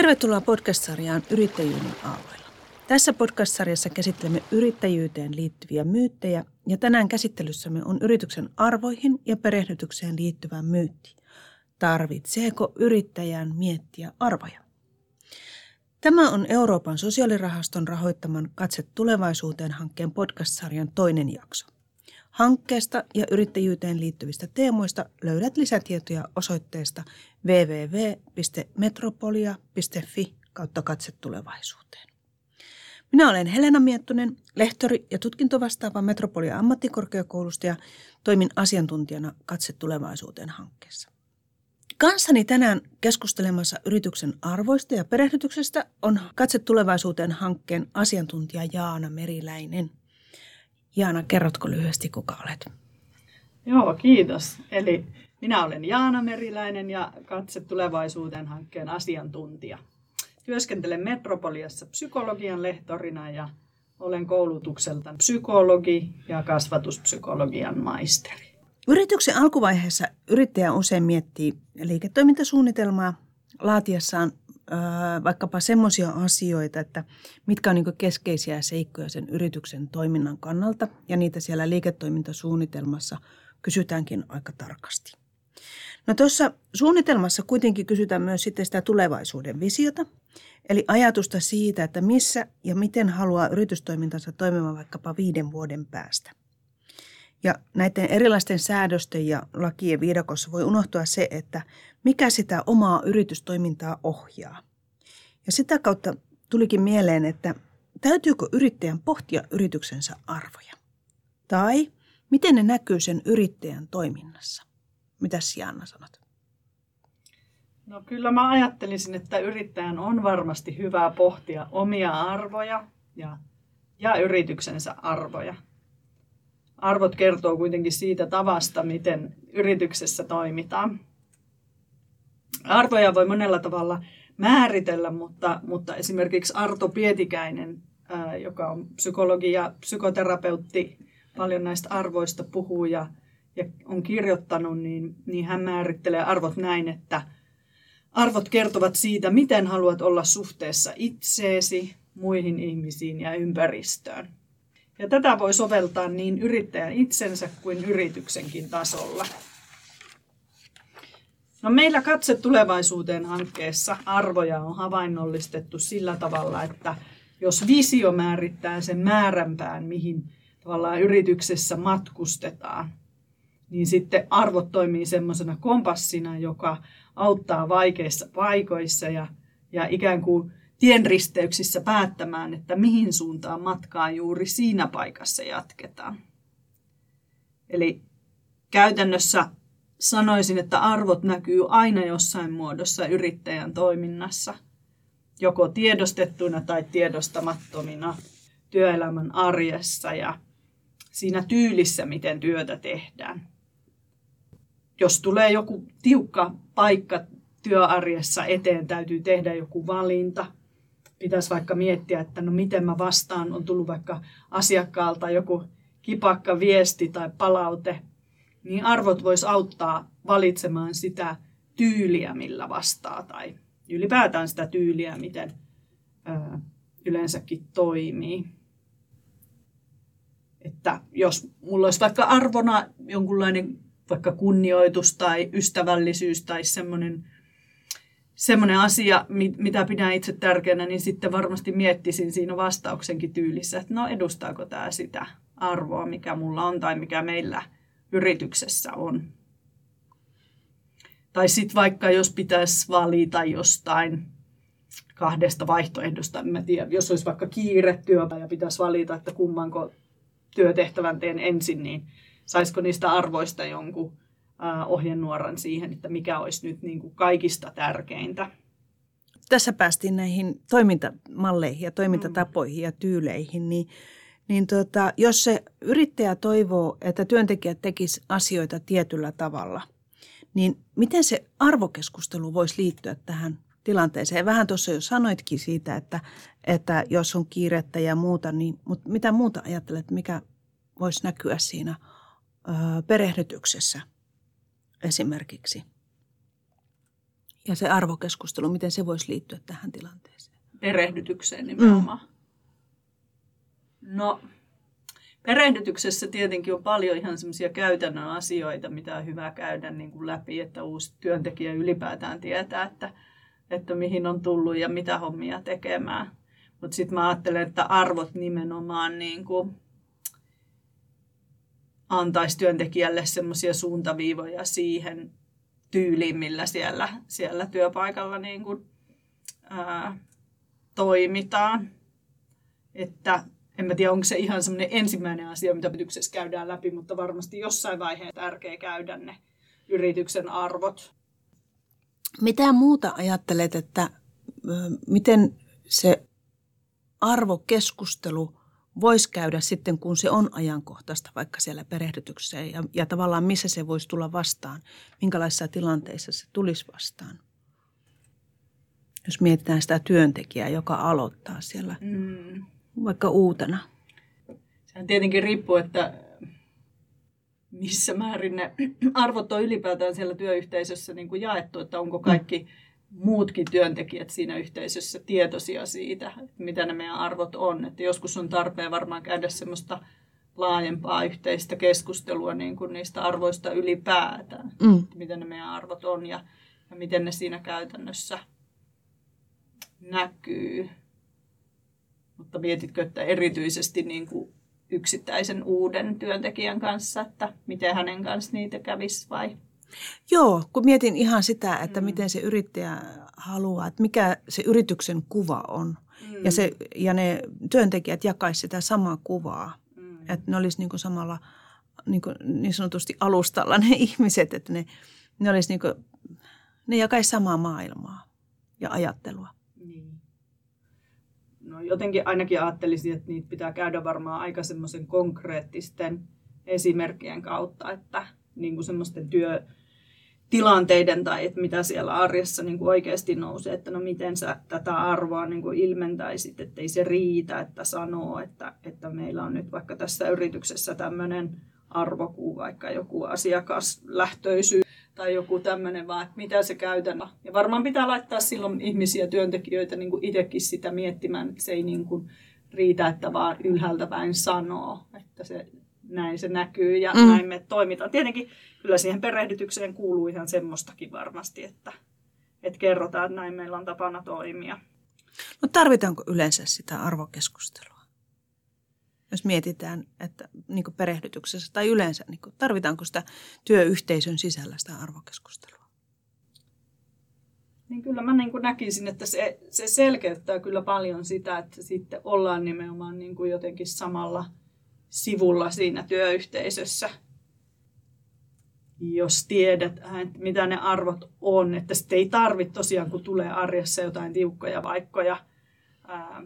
Tervetuloa podcast-sarjaan Yrittäjyyden aavoilla. Tässä podcast-sarjassa käsittelemme yrittäjyyteen liittyviä myyttejä ja tänään käsittelyssämme on yrityksen arvoihin ja perehdytykseen liittyvä myytti. Tarvitseeko yrittäjän miettiä arvoja? Tämä on Euroopan sosiaalirahaston rahoittaman Katse tulevaisuuteen hankkeen podcast-sarjan toinen jakso. Hankkeesta ja yrittäjyyteen liittyvistä teemoista löydät lisätietoja osoitteesta www.metropolia.fi kautta katse tulevaisuuteen. Minä olen Helena Miettunen, lehtori ja tutkintovastaava Metropolia ammattikorkeakoulusta ja toimin asiantuntijana Katse tulevaisuuteen hankkeessa. Kanssani tänään keskustelemassa yrityksen arvoista ja perehdytyksestä on Katse tulevaisuuteen hankkeen asiantuntija Jaana Meriläinen. Jaana, kerrotko lyhyesti, kuka olet? Joo, kiitos. Eli minä olen Jaana Meriläinen ja Katse tulevaisuuteen hankkeen asiantuntija. Työskentelen Metropoliassa psykologian lehtorina ja olen koulutukselta psykologi ja kasvatuspsykologian maisteri. Yrityksen alkuvaiheessa yrittäjä usein miettii liiketoimintasuunnitelmaa laatiessaan vaikkapa semmoisia asioita, että mitkä on niin keskeisiä seikkoja sen yrityksen toiminnan kannalta ja niitä siellä liiketoimintasuunnitelmassa kysytäänkin aika tarkasti. No tuossa suunnitelmassa kuitenkin kysytään myös sitten sitä tulevaisuuden visiota, eli ajatusta siitä, että missä ja miten haluaa yritystoimintansa toimimaan vaikkapa viiden vuoden päästä. Ja näiden erilaisten säädösten ja lakien viidakossa voi unohtua se, että mikä sitä omaa yritystoimintaa ohjaa. Ja sitä kautta tulikin mieleen, että täytyykö yrittäjän pohtia yrityksensä arvoja? Tai miten ne näkyy sen yrittäjän toiminnassa? Mitä Janna sanot? No kyllä mä ajattelisin, että yrittäjän on varmasti hyvä pohtia omia arvoja ja, ja yrityksensä arvoja – arvot kertoo kuitenkin siitä tavasta, miten yrityksessä toimitaan. Arvoja voi monella tavalla määritellä, mutta, mutta esimerkiksi Arto Pietikäinen, ää, joka on psykologi ja psykoterapeutti, paljon näistä arvoista puhuu ja, ja on kirjoittanut, niin, niin hän määrittelee arvot näin, että arvot kertovat siitä, miten haluat olla suhteessa itseesi, muihin ihmisiin ja ympäristöön. Ja tätä voi soveltaa niin yrittäjän itsensä kuin yrityksenkin tasolla. No meillä Katse tulevaisuuteen hankkeessa arvoja on havainnollistettu sillä tavalla, että jos visio määrittää sen määränpään, mihin tavallaan yrityksessä matkustetaan, niin sitten arvot toimii semmoisena kompassina, joka auttaa vaikeissa paikoissa ja, ja ikään kuin tienristeyksissä päättämään, että mihin suuntaan matkaa juuri siinä paikassa jatketaan. Eli käytännössä sanoisin, että arvot näkyy aina jossain muodossa yrittäjän toiminnassa, joko tiedostettuina tai tiedostamattomina työelämän arjessa ja siinä tyylissä, miten työtä tehdään. Jos tulee joku tiukka paikka työarjessa eteen, täytyy tehdä joku valinta – pitäisi vaikka miettiä, että no miten mä vastaan, on tullut vaikka asiakkaalta joku kipakka viesti tai palaute, niin arvot vois auttaa valitsemaan sitä tyyliä, millä vastaa tai ylipäätään sitä tyyliä, miten ö, yleensäkin toimii. Että jos mulla olisi vaikka arvona jonkunlainen vaikka kunnioitus tai ystävällisyys tai semmoinen semmoinen asia, mitä pidän itse tärkeänä, niin sitten varmasti miettisin siinä vastauksenkin tyylissä, että no edustaako tämä sitä arvoa, mikä mulla on tai mikä meillä yrityksessä on. Tai sitten vaikka jos pitäisi valita jostain kahdesta vaihtoehdosta, en mä tiedä, jos olisi vaikka kiire ja pitäisi valita, että kummanko työtehtävän teen ensin, niin saisiko niistä arvoista jonkun ohjenuoran siihen, että mikä olisi nyt niin kuin kaikista tärkeintä. Tässä päästiin näihin toimintamalleihin ja toimintatapoihin ja tyyleihin, niin, niin tota, jos se yrittäjä toivoo, että työntekijät tekisivät asioita tietyllä tavalla, niin miten se arvokeskustelu voisi liittyä tähän tilanteeseen? Vähän tuossa jo sanoitkin siitä, että, että jos on kiirettä ja muuta, niin mutta mitä muuta ajattelet, mikä voisi näkyä siinä ö, perehdytyksessä – esimerkiksi. Ja se arvokeskustelu, miten se voisi liittyä tähän tilanteeseen? Perehdytykseen nimenomaan. Mm. No, perehdytyksessä tietenkin on paljon ihan semmoisia käytännön asioita, mitä on hyvä käydä niin kuin läpi, että uusi työntekijä ylipäätään tietää, että, että mihin on tullut ja mitä hommia tekemään. Mutta sitten mä ajattelen, että arvot nimenomaan niin kuin antaisi työntekijälle semmoisia suuntaviivoja siihen tyyliin, millä siellä, siellä työpaikalla niin kuin, ää, toimitaan. Että en mä tiedä, onko se ihan semmoinen ensimmäinen asia, mitä yrityksessä käydään läpi, mutta varmasti jossain vaiheessa tärkeää käydä ne yrityksen arvot. Mitä muuta ajattelet, että miten se arvokeskustelu voisi käydä sitten, kun se on ajankohtaista, vaikka siellä perehdytyksessä ja, ja tavallaan missä se voisi tulla vastaan, minkälaisissa tilanteissa se tulisi vastaan. Jos mietitään sitä työntekijää, joka aloittaa siellä mm. vaikka uutena. Sehän tietenkin riippuu, että missä määrin ne arvot on ylipäätään siellä työyhteisössä niin kuin jaettu, että onko kaikki mm muutkin työntekijät siinä yhteisössä tietoisia siitä, mitä ne meidän arvot on. Että joskus on tarpeen varmaan käydä semmoista laajempaa yhteistä keskustelua niin kuin niistä arvoista ylipäätään, mm. että mitä ne meidän arvot on ja, ja miten ne siinä käytännössä näkyy. Mutta mietitkö, että erityisesti niin kuin yksittäisen uuden työntekijän kanssa, että miten hänen kanssa niitä kävisi vai Joo, kun mietin ihan sitä, että mm. miten se yrittäjä haluaa, että mikä se yrityksen kuva on. Mm. Ja, se, ja ne työntekijät jakaisivat sitä samaa kuvaa. Mm. Että ne olisi niin kuin samalla niin, kuin niin sanotusti alustalla ne ihmiset, että ne, ne olisi niin kuin, ne jakaisi samaa maailmaa ja ajattelua. Niin. No jotenkin ainakin ajattelisin, että niitä pitää käydä varmaan aika semmoisen konkreettisten esimerkkien kautta, että niin kuin semmoisten työ, tilanteiden tai että mitä siellä arjessa niin kuin oikeasti nousee, että no miten sä tätä arvoa niin kuin ilmentäisit, että ei se riitä, että sanoo, että, että meillä on nyt vaikka tässä yrityksessä tämmöinen arvo kuin vaikka joku asiakaslähtöisyys tai joku tämmöinen, vaan että mitä se käytännön. Ja varmaan pitää laittaa silloin ihmisiä, työntekijöitä niin kuin itsekin sitä miettimään, että se ei niin kuin riitä, että vaan ylhäältä päin sanoo, että se näin se näkyy ja mm. näin me toimitaan. Tietenkin kyllä siihen perehdytykseen kuuluu ihan semmoistakin varmasti, että, että kerrotaan, että näin meillä on tapana toimia. No tarvitaanko yleensä sitä arvokeskustelua? Jos mietitään, että niin perehdytyksessä tai yleensä, niin tarvitaanko sitä työyhteisön sisällä sitä arvokeskustelua? Niin kyllä mä niin kuin näkisin, että se, se selkeyttää kyllä paljon sitä, että sitten ollaan nimenomaan niin kuin jotenkin samalla – sivulla siinä työyhteisössä, jos tiedät, mitä ne arvot on. Että sitten ei tarvitse tosiaan, kun tulee arjessa jotain tiukkoja vaikkoja, ää,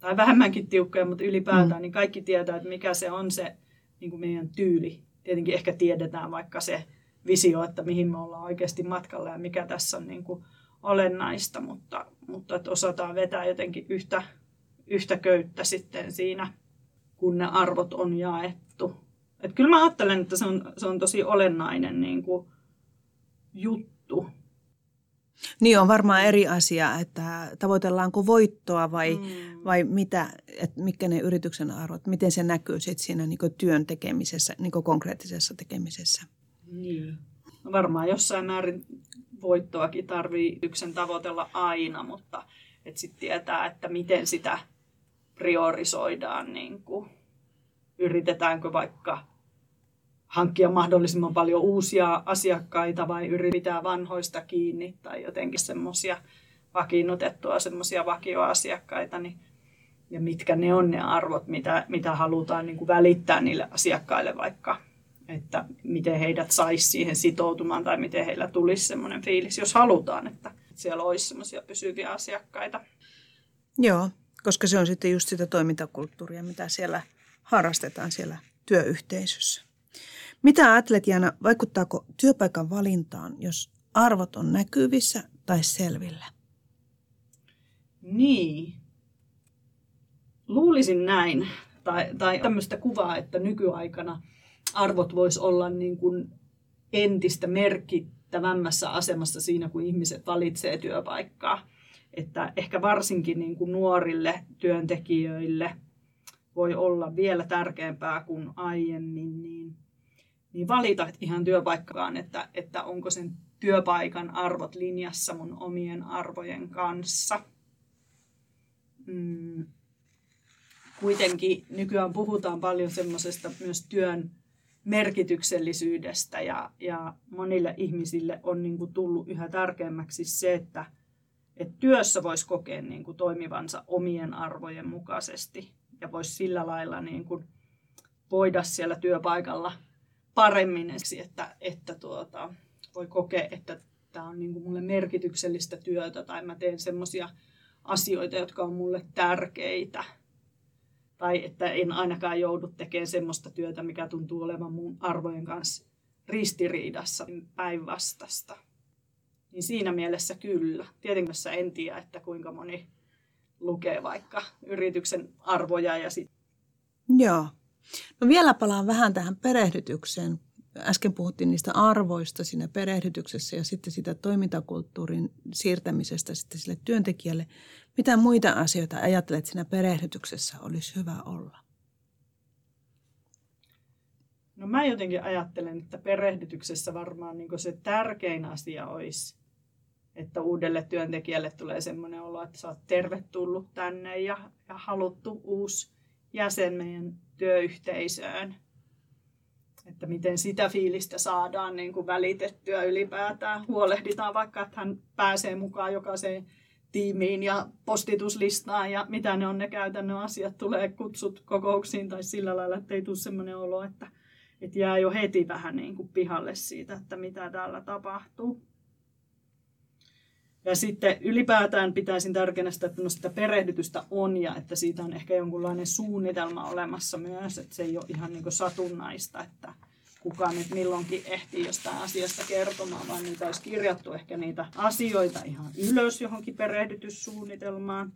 tai vähemmänkin tiukkoja, mutta ylipäätään, mm. niin kaikki tietää, että mikä se on se niin kuin meidän tyyli. Tietenkin ehkä tiedetään vaikka se visio, että mihin me ollaan oikeasti matkalla ja mikä tässä on niin kuin olennaista, mutta, mutta että osataan vetää jotenkin yhtä, yhtä köyttä sitten siinä – kun ne arvot on jaettu. Et kyllä mä ajattelen, että se on, se on tosi olennainen niin kuin, juttu. Niin on varmaan eri asia, että tavoitellaanko voittoa vai, mm. vai mitä, että mitkä ne yrityksen arvot, miten se näkyy sit siinä niin työn tekemisessä, niin konkreettisessa tekemisessä. Niin. No varmaan jossain määrin voittoakin tarvii yksen tavoitella aina, mutta sitten tietää, että miten sitä priorisoidaan, niin kuin, yritetäänkö vaikka hankkia mahdollisimman paljon uusia asiakkaita vai yritetään vanhoista kiinni tai jotenkin semmoisia vakiinnutettua semmoisia vakioasiakkaita, niin, ja mitkä ne on ne arvot, mitä, mitä halutaan niin kuin välittää niille asiakkaille vaikka, että miten heidät saisi siihen sitoutumaan tai miten heillä tulisi semmoinen fiilis, jos halutaan, että siellä olisi semmoisia pysyviä asiakkaita. Joo, koska se on sitten just sitä toimintakulttuuria, mitä siellä harrastetaan siellä työyhteisössä. Mitä ajattelet, Jana, vaikuttaako työpaikan valintaan, jos arvot on näkyvissä tai selvillä? Niin. Luulisin näin. Tai, tai tämmöistä kuvaa, että nykyaikana arvot vois olla niin kuin entistä merkittävämmässä asemassa siinä, kun ihmiset valitsee työpaikkaa. Että ehkä varsinkin niin kuin nuorille työntekijöille voi olla vielä tärkeämpää kuin aiemmin, niin, niin valita ihan työpaikkaan, että, että onko sen työpaikan arvot linjassa mun omien arvojen kanssa. Mm. Kuitenkin nykyään puhutaan paljon semmoisesta myös työn merkityksellisyydestä ja, ja monille ihmisille on niin kuin tullut yhä tärkeämmäksi se, että, että työssä voisi kokea niin kuin toimivansa omien arvojen mukaisesti ja voisi sillä lailla niin kuin voida siellä työpaikalla paremmin, että, että tuota, voi kokea, että tämä on niin kuin mulle merkityksellistä työtä tai mä teen semmoisia asioita, jotka on mulle tärkeitä. Tai että en ainakaan joudu tekemään semmoista työtä, mikä tuntuu olevan mun arvojen kanssa ristiriidassa päinvastasta. Niin siinä mielessä kyllä. Tietenkin en tiedä, että kuinka moni lukee vaikka yrityksen arvoja ja sit... Joo. No vielä palaan vähän tähän perehdytykseen. Äsken puhuttiin niistä arvoista siinä perehdytyksessä ja sitten sitä toimintakulttuurin siirtämisestä sitten sille työntekijälle. Mitä muita asioita ajattelet siinä perehdytyksessä olisi hyvä olla? No mä jotenkin ajattelen, että perehdytyksessä varmaan niin se tärkein asia olisi, että uudelle työntekijälle tulee semmoinen olo, että sä oot tervetullut tänne ja, ja haluttu uusi jäsen meidän työyhteisöön. Että miten sitä fiilistä saadaan niin kuin välitettyä ylipäätään. Huolehditaan vaikka, että hän pääsee mukaan jokaiseen tiimiin ja postituslistaan ja mitä ne on ne käytännön asiat, tulee kutsut kokouksiin tai sillä lailla, että ei tule sellainen olo, että, että jää jo heti vähän niin kuin pihalle siitä, että mitä täällä tapahtuu. Ja sitten ylipäätään pitäisin tärkeänä sitä, että no sitä perehdytystä on ja että siitä on ehkä jonkunlainen suunnitelma olemassa myös, että se ei ole ihan niin satunnaista, että kuka nyt milloinkin ehtii jostain asiasta kertomaan, vaan niitä olisi kirjattu ehkä niitä asioita ihan ylös johonkin perehdytyssuunnitelmaan.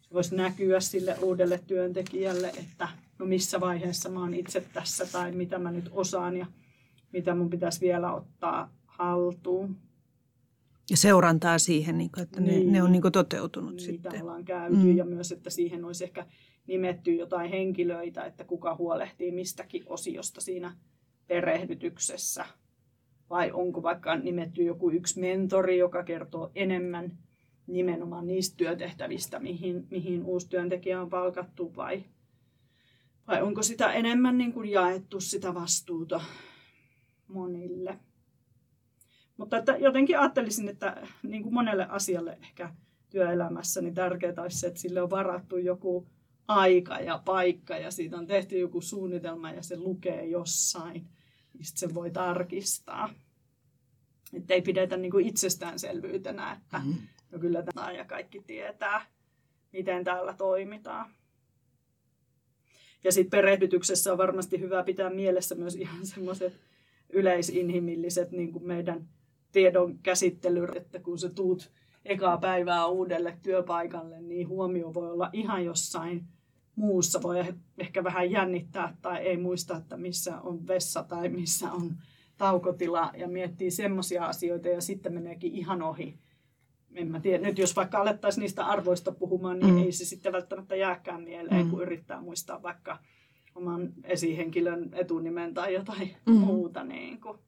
Se voisi näkyä sille uudelle työntekijälle, että no missä vaiheessa mä oon itse tässä tai mitä mä nyt osaan ja mitä mun pitäisi vielä ottaa haltuun. Ja seurantaa siihen, niin että niin, ne, ne on niin toteutunut niitä sitten. ollaan käyty mm. ja myös, että siihen olisi ehkä nimetty jotain henkilöitä, että kuka huolehtii mistäkin osiosta siinä perehdytyksessä. Vai onko vaikka nimetty joku yksi mentori, joka kertoo enemmän nimenomaan niistä työtehtävistä, mihin, mihin uusi työntekijä on palkattu, vai, vai onko sitä enemmän niin kuin jaettu sitä vastuuta monille. Mutta että jotenkin ajattelisin, että niin kuin monelle asialle ehkä työelämässä, niin tärkeää olisi se, että sille on varattu joku aika ja paikka ja siitä on tehty joku suunnitelma ja se lukee jossain, niin sitten se voi tarkistaa. Että ei pidetä niin kuin itsestäänselvyytenä, että mm. no kyllä tämä ja kaikki tietää, miten täällä toimitaan. Ja sitten perehdytyksessä on varmasti hyvä pitää mielessä myös ihan semmoiset yleisinhimilliset niin kuin meidän tiedon käsittely, että kun sä tuut ekaa päivää uudelle työpaikalle, niin huomio voi olla ihan jossain muussa. Voi ehkä vähän jännittää tai ei muista, että missä on vessa tai missä on taukotila ja miettii semmoisia asioita ja sitten meneekin ihan ohi. En mä tiedä. Nyt jos vaikka alettaisiin niistä arvoista puhumaan, niin mm. ei se sitten välttämättä jääkään mieleen, mm. kun yrittää muistaa vaikka oman esihenkilön etunimen tai jotain mm. muuta. Niin kuin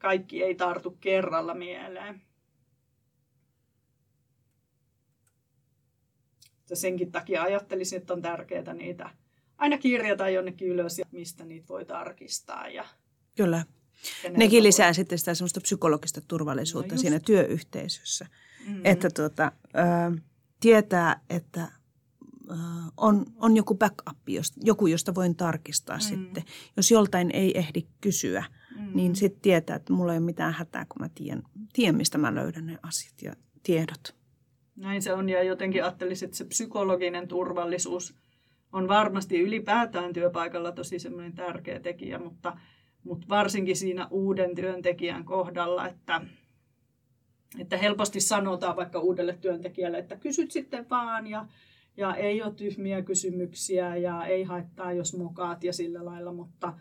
kaikki ei tartu kerralla mieleen. Ja senkin takia ajattelisin, että on tärkeää niitä aina kirjata jonnekin ylös, mistä niitä voi tarkistaa. Ja Kyllä. Nekin lisää voi... sitten sitä semmoista psykologista turvallisuutta no siinä työyhteisössä. Mm-hmm. Että tuota, ö, tietää, että on, on joku backup, joku, josta voin tarkistaa mm. sitten. Jos joltain ei ehdi kysyä, mm. niin sitten tietää, että mulla ei ole mitään hätää, kun mä tiedän, tiedän, mistä mä löydän ne asiat ja tiedot. Näin se on ja jotenkin ajattelisin, että se psykologinen turvallisuus on varmasti ylipäätään työpaikalla tosi semmoinen tärkeä tekijä, mutta, mutta varsinkin siinä uuden työntekijän kohdalla, että, että helposti sanotaan vaikka uudelle työntekijälle, että kysyt sitten vaan ja, ja ei ole tyhmiä kysymyksiä ja ei haittaa, jos mokaat ja sillä lailla, mutta –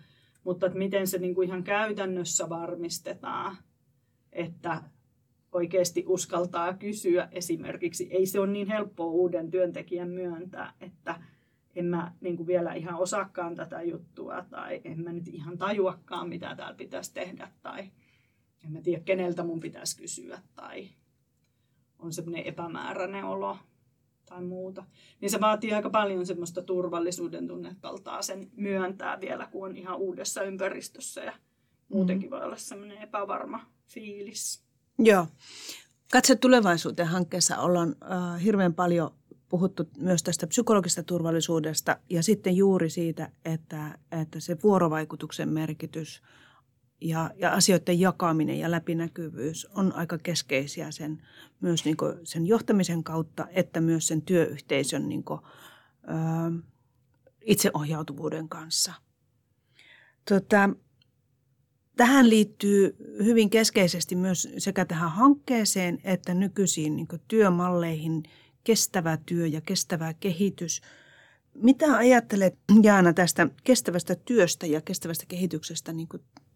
mutta että miten se niin kuin ihan käytännössä varmistetaan, että oikeasti uskaltaa kysyä esimerkiksi. Ei se ole niin helppoa uuden työntekijän myöntää, että en mä niin kuin vielä ihan osaakaan tätä juttua tai en mä nyt ihan tajuakaan, mitä täällä pitäisi tehdä tai en mä tiedä, keneltä mun pitäisi kysyä tai on semmoinen epämääräinen olo tai muuta. Niin se vaatii aika paljon semmoista turvallisuuden tunnekaltaa sen myöntää vielä, kun on ihan uudessa ympäristössä ja muutenkin voi olla semmoinen epävarma fiilis. Joo. Katse tulevaisuuteen hankkeessa ollaan äh, hirveän paljon puhuttu myös tästä psykologisesta turvallisuudesta ja sitten juuri siitä, että, että se vuorovaikutuksen merkitys ja, ja asioiden jakaminen ja läpinäkyvyys on aika keskeisiä sen, myös niin sen johtamisen kautta, että myös sen työyhteisön niin kuin, ö, itseohjautuvuuden kanssa. Tota, tähän liittyy hyvin keskeisesti myös sekä tähän hankkeeseen että nykyisiin niin työmalleihin kestävä työ ja kestävä kehitys. Mitä ajattelet Jaana tästä kestävästä työstä ja kestävästä kehityksestä niin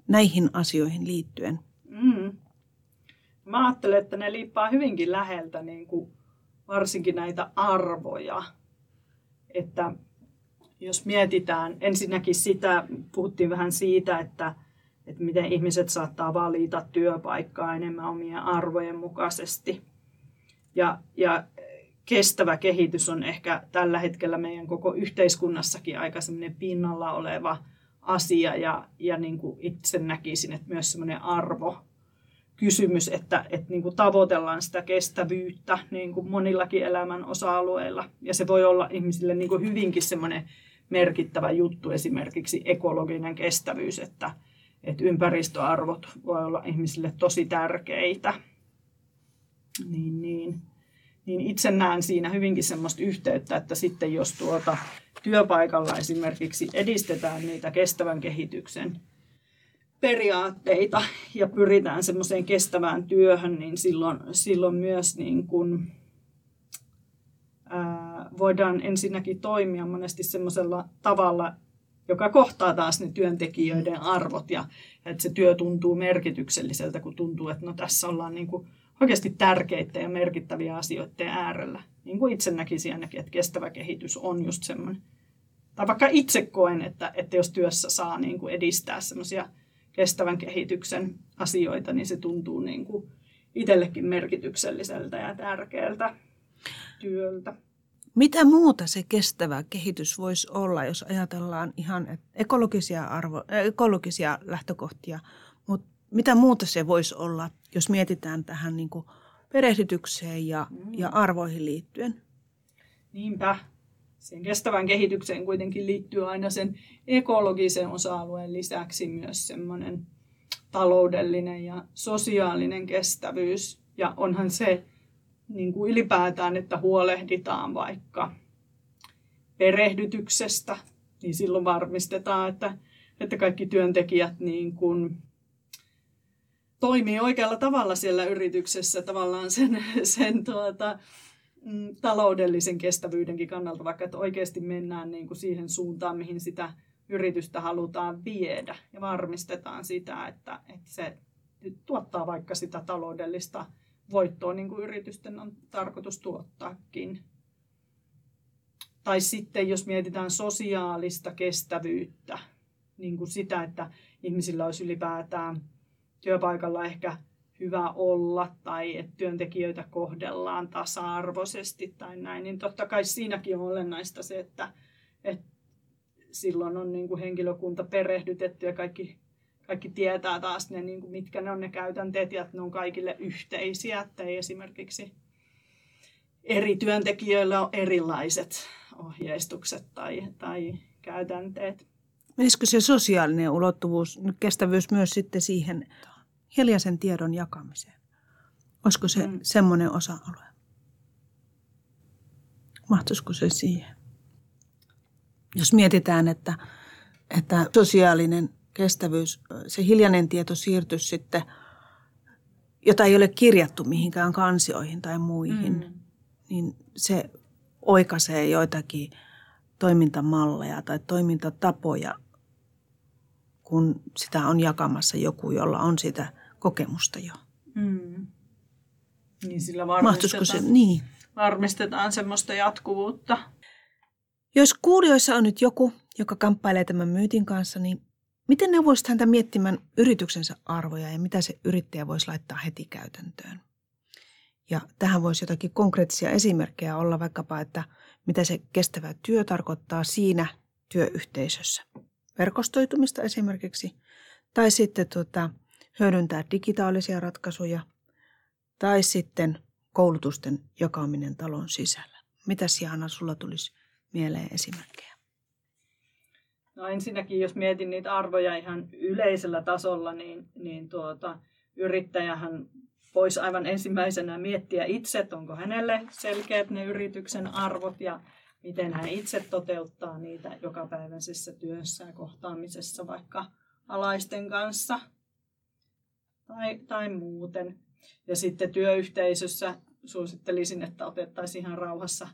näihin asioihin liittyen? Mm. Mä ajattelen, että ne liippaa hyvinkin läheltä niin kuin varsinkin näitä arvoja. Että jos mietitään ensinnäkin sitä, puhuttiin vähän siitä, että, että miten ihmiset saattaa valita työpaikkaa enemmän omien arvojen mukaisesti. Ja, ja kestävä kehitys on ehkä tällä hetkellä meidän koko yhteiskunnassakin aika pinnalla oleva – asia ja, ja niin kuin itse näkisin, että myös semmoinen arvo kysymys, että, että niin kuin tavoitellaan sitä kestävyyttä niin kuin monillakin elämän osa-alueilla. Ja se voi olla ihmisille niin kuin hyvinkin semmoinen merkittävä juttu, esimerkiksi ekologinen kestävyys, että, että ympäristöarvot voi olla ihmisille tosi tärkeitä. Niin, niin niin itse näen siinä hyvinkin semmoista yhteyttä, että sitten jos tuota työpaikalla esimerkiksi edistetään niitä kestävän kehityksen periaatteita ja pyritään semmoiseen kestävään työhön, niin silloin, silloin myös niin kuin, ää, voidaan ensinnäkin toimia monesti semmoisella tavalla, joka kohtaa taas ne työntekijöiden arvot ja että se työ tuntuu merkitykselliseltä, kun tuntuu, että no tässä ollaan niin kuin oikeasti tärkeitä ja merkittäviä asioiden äärellä. Niin kuin itse näkisin ainakin, että kestävä kehitys on just semmoinen. Tai vaikka itse koen, että, että jos työssä saa niin kuin edistää semmoisia kestävän kehityksen asioita, niin se tuntuu niin kuin itsellekin merkitykselliseltä ja tärkeältä työltä. Mitä muuta se kestävä kehitys voisi olla, jos ajatellaan ihan ekologisia, arvo, ekologisia lähtökohtia, mutta mitä muuta se voisi olla, jos mietitään tähän niin kuin perehdytykseen ja, mm. ja arvoihin liittyen? Niinpä. Sen kestävän kehitykseen kuitenkin liittyy aina sen ekologisen osa-alueen lisäksi myös semmoinen taloudellinen ja sosiaalinen kestävyys. Ja onhan se niin kuin ylipäätään, että huolehditaan vaikka perehdytyksestä, niin silloin varmistetaan, että, että kaikki työntekijät niin kuin toimii oikealla tavalla siellä yrityksessä tavallaan sen, sen tuota, mm, taloudellisen kestävyydenkin kannalta, vaikka että oikeasti mennään niin kuin siihen suuntaan, mihin sitä yritystä halutaan viedä ja varmistetaan sitä, että, että se tuottaa vaikka sitä taloudellista voittoa, niin kuin yritysten on tarkoitus tuottaakin. Tai sitten jos mietitään sosiaalista kestävyyttä, niin kuin sitä, että ihmisillä olisi ylipäätään työpaikalla ehkä hyvä olla tai että työntekijöitä kohdellaan tasa-arvoisesti tai näin, niin totta kai siinäkin on olennaista se, että, että silloin on niin kuin henkilökunta perehdytetty ja kaikki, kaikki tietää taas ne, niin kuin mitkä ne on ne käytänteet ja että ne on kaikille yhteisiä, että ei esimerkiksi eri työntekijöillä on erilaiset ohjeistukset tai, tai käytänteet. Menisikö se sosiaalinen ulottuvuus, kestävyys myös sitten siihen hiljaisen tiedon jakamiseen. Olisiko se mm. semmoinen osa-alue? Mahtuisiko se siihen? Jos mietitään, että, että sosiaalinen kestävyys, se hiljainen tieto siirtyisi sitten, jota ei ole kirjattu mihinkään kansioihin tai muihin, mm. niin se oikaisee joitakin toimintamalleja tai toimintatapoja, kun sitä on jakamassa joku, jolla on sitä kokemusta jo. Mm. Niin sillä Mahtuisiko se? varmistetaan, Niin. varmistetaan semmoista jatkuvuutta. Jos kuulijoissa on nyt joku, joka kamppailee tämän myytin kanssa, niin miten ne voisivat häntä miettimään yrityksensä arvoja ja mitä se yrittäjä voisi laittaa heti käytäntöön? Ja tähän voisi jotakin konkreettisia esimerkkejä olla vaikkapa, että mitä se kestävä työ tarkoittaa siinä työyhteisössä. Verkostoitumista esimerkiksi, tai sitten tuota, hyödyntää digitaalisia ratkaisuja, tai sitten koulutusten jakaminen talon sisällä. Mitä Jaana sulla tulisi mieleen esimerkkejä? No ensinnäkin, jos mietin niitä arvoja ihan yleisellä tasolla, niin, niin tuota, yrittäjähän voisi aivan ensimmäisenä miettiä itse, että onko hänelle selkeät ne yrityksen arvot ja miten hän itse toteuttaa niitä jokapäiväisessä työssä ja kohtaamisessa vaikka alaisten kanssa tai, tai muuten. Ja sitten työyhteisössä suosittelisin, että otettaisiin ihan rauhassa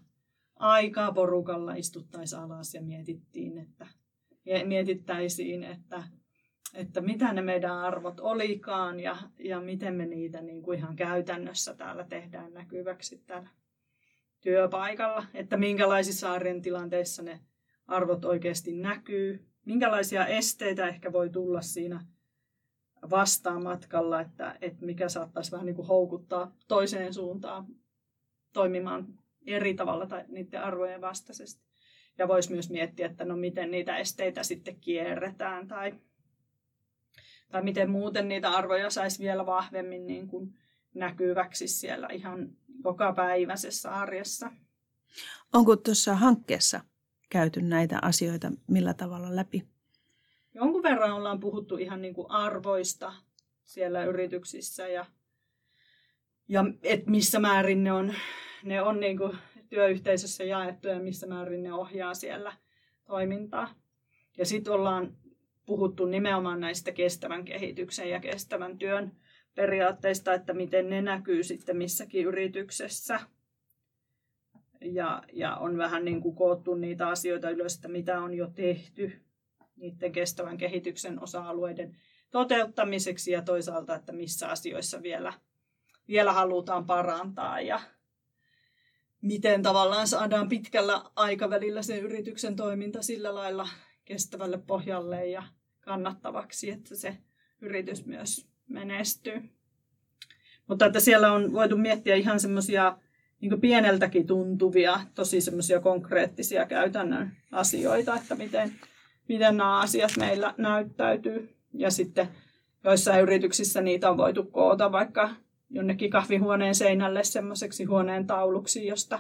aikaa porukalla, istuttaisiin alas ja mietittiin, että, mietittäisiin, että, että mitä ne meidän arvot olikaan ja, ja miten me niitä niin kuin ihan käytännössä täällä tehdään näkyväksi täällä työpaikalla, että minkälaisissa arjen tilanteissa ne arvot oikeasti näkyy, minkälaisia esteitä ehkä voi tulla siinä vastaan matkalla, että, että mikä saattaisi vähän niin kuin houkuttaa toiseen suuntaan toimimaan eri tavalla tai niiden arvojen vastaisesti. Ja voisi myös miettiä, että no miten niitä esteitä sitten kierretään tai, tai miten muuten niitä arvoja saisi vielä vahvemmin niin kuin näkyväksi siellä ihan jokapäiväisessä arjessa. Onko tuossa hankkeessa käyty näitä asioita millä tavalla läpi? Jonkun verran ollaan puhuttu ihan niin kuin arvoista siellä yrityksissä ja, ja et missä määrin ne on, ne on niin kuin työyhteisössä jaettu ja missä määrin ne ohjaa siellä toimintaa. Ja sitten ollaan puhuttu nimenomaan näistä kestävän kehityksen ja kestävän työn periaatteista, että miten ne näkyy sitten missäkin yrityksessä. Ja, ja on vähän niin kuin koottu niitä asioita ylös, että mitä on jo tehty niiden kestävän kehityksen osa-alueiden toteuttamiseksi ja toisaalta, että missä asioissa vielä, vielä halutaan parantaa ja miten tavallaan saadaan pitkällä aikavälillä sen yrityksen toiminta sillä lailla kestävälle pohjalle ja kannattavaksi, että se yritys myös menestyy. Mutta että siellä on voitu miettiä ihan semmoisia niin pieneltäkin tuntuvia, tosi semmoisia konkreettisia käytännön asioita, että miten, miten nämä asiat meillä näyttäytyy. Ja sitten joissain yrityksissä niitä on voitu koota vaikka jonnekin kahvihuoneen seinälle semmoiseksi huoneen tauluksi, josta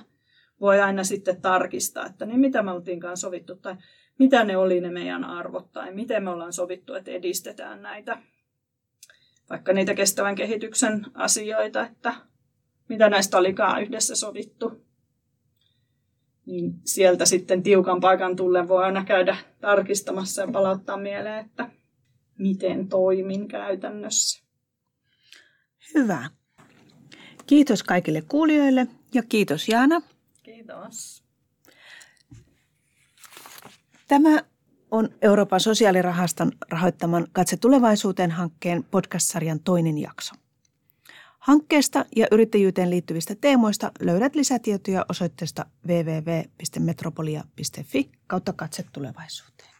voi aina sitten tarkistaa, että niin mitä me oltiinkaan sovittu tai mitä ne oli ne meidän arvot tai miten me ollaan sovittu, että edistetään näitä vaikka niitä kestävän kehityksen asioita, että mitä näistä olikaan yhdessä sovittu. Niin sieltä sitten tiukan paikan tullen voi aina käydä tarkistamassa ja palauttaa mieleen, että miten toimin käytännössä. Hyvä. Kiitos kaikille kuulijoille ja kiitos Jaana. Kiitos. Tämä on Euroopan sosiaalirahaston rahoittaman Katse tulevaisuuteen hankkeen podcast-sarjan toinen jakso. Hankkeesta ja yrittäjyyteen liittyvistä teemoista löydät lisätietoja osoitteesta www.metropolia.fi kautta katse tulevaisuuteen.